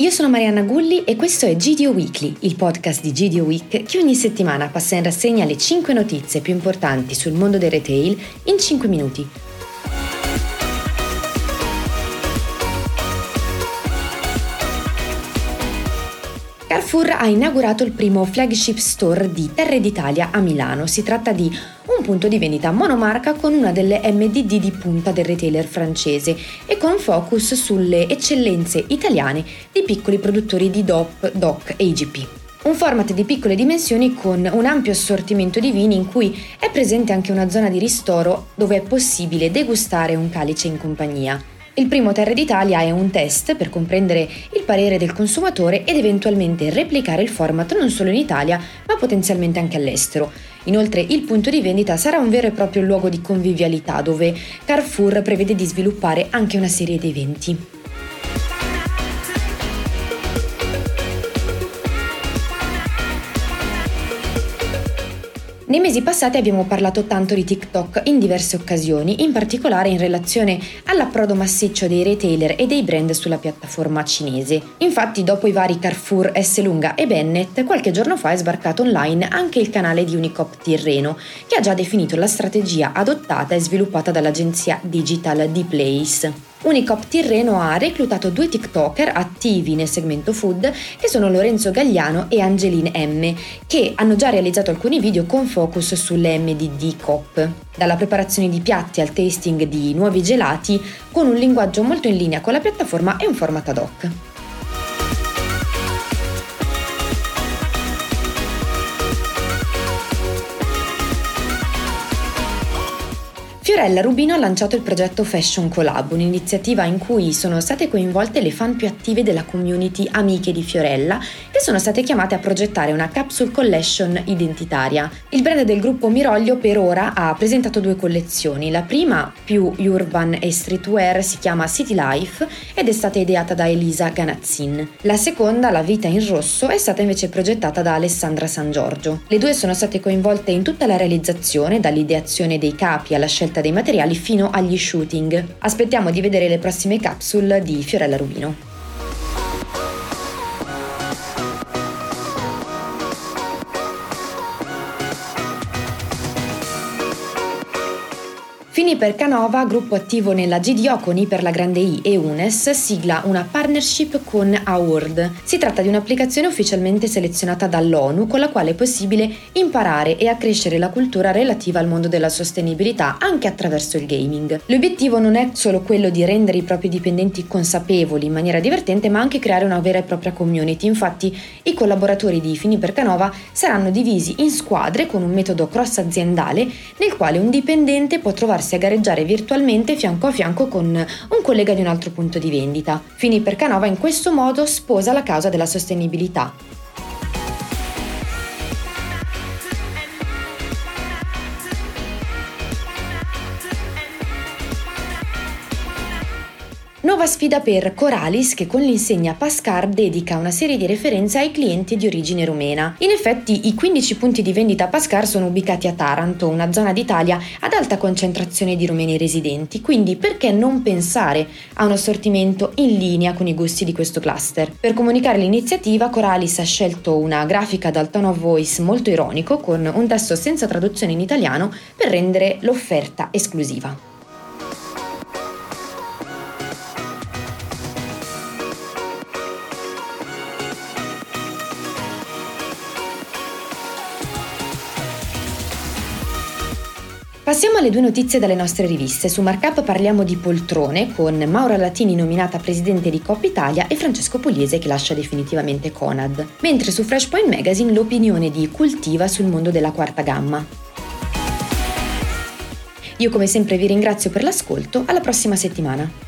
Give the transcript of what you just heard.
Io sono Marianna Gulli e questo è GDO Weekly, il podcast di GDO Week che ogni settimana passa in rassegna le 5 notizie più importanti sul mondo del retail in 5 minuti. Carrefour ha inaugurato il primo flagship store di Terre d'Italia a Milano. Si tratta di un punto di vendita monomarca con una delle MDD di punta del retailer francese e con focus sulle eccellenze italiane di piccoli produttori di DOP, DOC e IGP. Un format di piccole dimensioni con un ampio assortimento di vini in cui è presente anche una zona di ristoro dove è possibile degustare un calice in compagnia. Il primo Terre d'Italia è un test per comprendere il parere del consumatore ed eventualmente replicare il format non solo in Italia, ma potenzialmente anche all'estero. Inoltre il punto di vendita sarà un vero e proprio luogo di convivialità dove Carrefour prevede di sviluppare anche una serie di eventi. Nei mesi passati abbiamo parlato tanto di TikTok in diverse occasioni, in particolare in relazione all'approdo massiccio dei retailer e dei brand sulla piattaforma cinese. Infatti, dopo i vari Carrefour, S. Lunga e Bennett, qualche giorno fa è sbarcato online anche il canale di Unicop Tirreno, che ha già definito la strategia adottata e sviluppata dall'agenzia digital D-Place. Unicop Tirreno ha reclutato due TikToker attivi nel segmento food che sono Lorenzo Gagliano e Angeline M, che hanno già realizzato alcuni video con focus sulle MDD Cop. Dalla preparazione di piatti al tasting di nuovi gelati, con un linguaggio molto in linea con la piattaforma e un format ad hoc. Fiorella Rubino ha lanciato il progetto Fashion Collab, un'iniziativa in cui sono state coinvolte le fan più attive della community Amiche di Fiorella, che sono state chiamate a progettare una capsule collection identitaria. Il brand del gruppo Miroglio per ora ha presentato due collezioni. La prima, più urban e streetwear, si chiama City Life ed è stata ideata da Elisa Ganazzin. La seconda, La vita in rosso, è stata invece progettata da Alessandra San Giorgio. Le due sono state coinvolte in tutta la realizzazione, dall'ideazione dei capi alla scelta scelta dei materiali fino agli shooting. Aspettiamo di vedere le prossime capsule di Fiorella Rubino. Fini Canova, gruppo attivo nella GDO con Iper la Grande I e UNES, sigla una partnership con AWORD. Si tratta di un'applicazione ufficialmente selezionata dall'ONU con la quale è possibile imparare e accrescere la cultura relativa al mondo della sostenibilità anche attraverso il gaming. L'obiettivo non è solo quello di rendere i propri dipendenti consapevoli in maniera divertente, ma anche creare una vera e propria community. Infatti, i collaboratori di Fini Canova saranno divisi in squadre con un metodo cross aziendale nel quale un dipendente può trovarsi a a gareggiare virtualmente fianco a fianco con un collega di un altro punto di vendita. Fini per Canova in questo modo sposa la causa della sostenibilità. Nuova sfida per Coralis che con l'insegna Pascar dedica una serie di referenze ai clienti di origine rumena. In effetti i 15 punti di vendita Pascar sono ubicati a Taranto, una zona d'Italia ad alta concentrazione di rumeni residenti, quindi perché non pensare a un assortimento in linea con i gusti di questo cluster? Per comunicare l'iniziativa Coralis ha scelto una grafica dal tono voice molto ironico con un testo senza traduzione in italiano per rendere l'offerta esclusiva. Passiamo alle due notizie dalle nostre riviste. Su Markup parliamo di poltrone con Maura Latini nominata presidente di Coppa Italia e Francesco Pugliese che lascia definitivamente Conad. Mentre su Flashpoint Magazine l'opinione di Cultiva sul mondo della quarta gamma. Io come sempre vi ringrazio per l'ascolto, alla prossima settimana.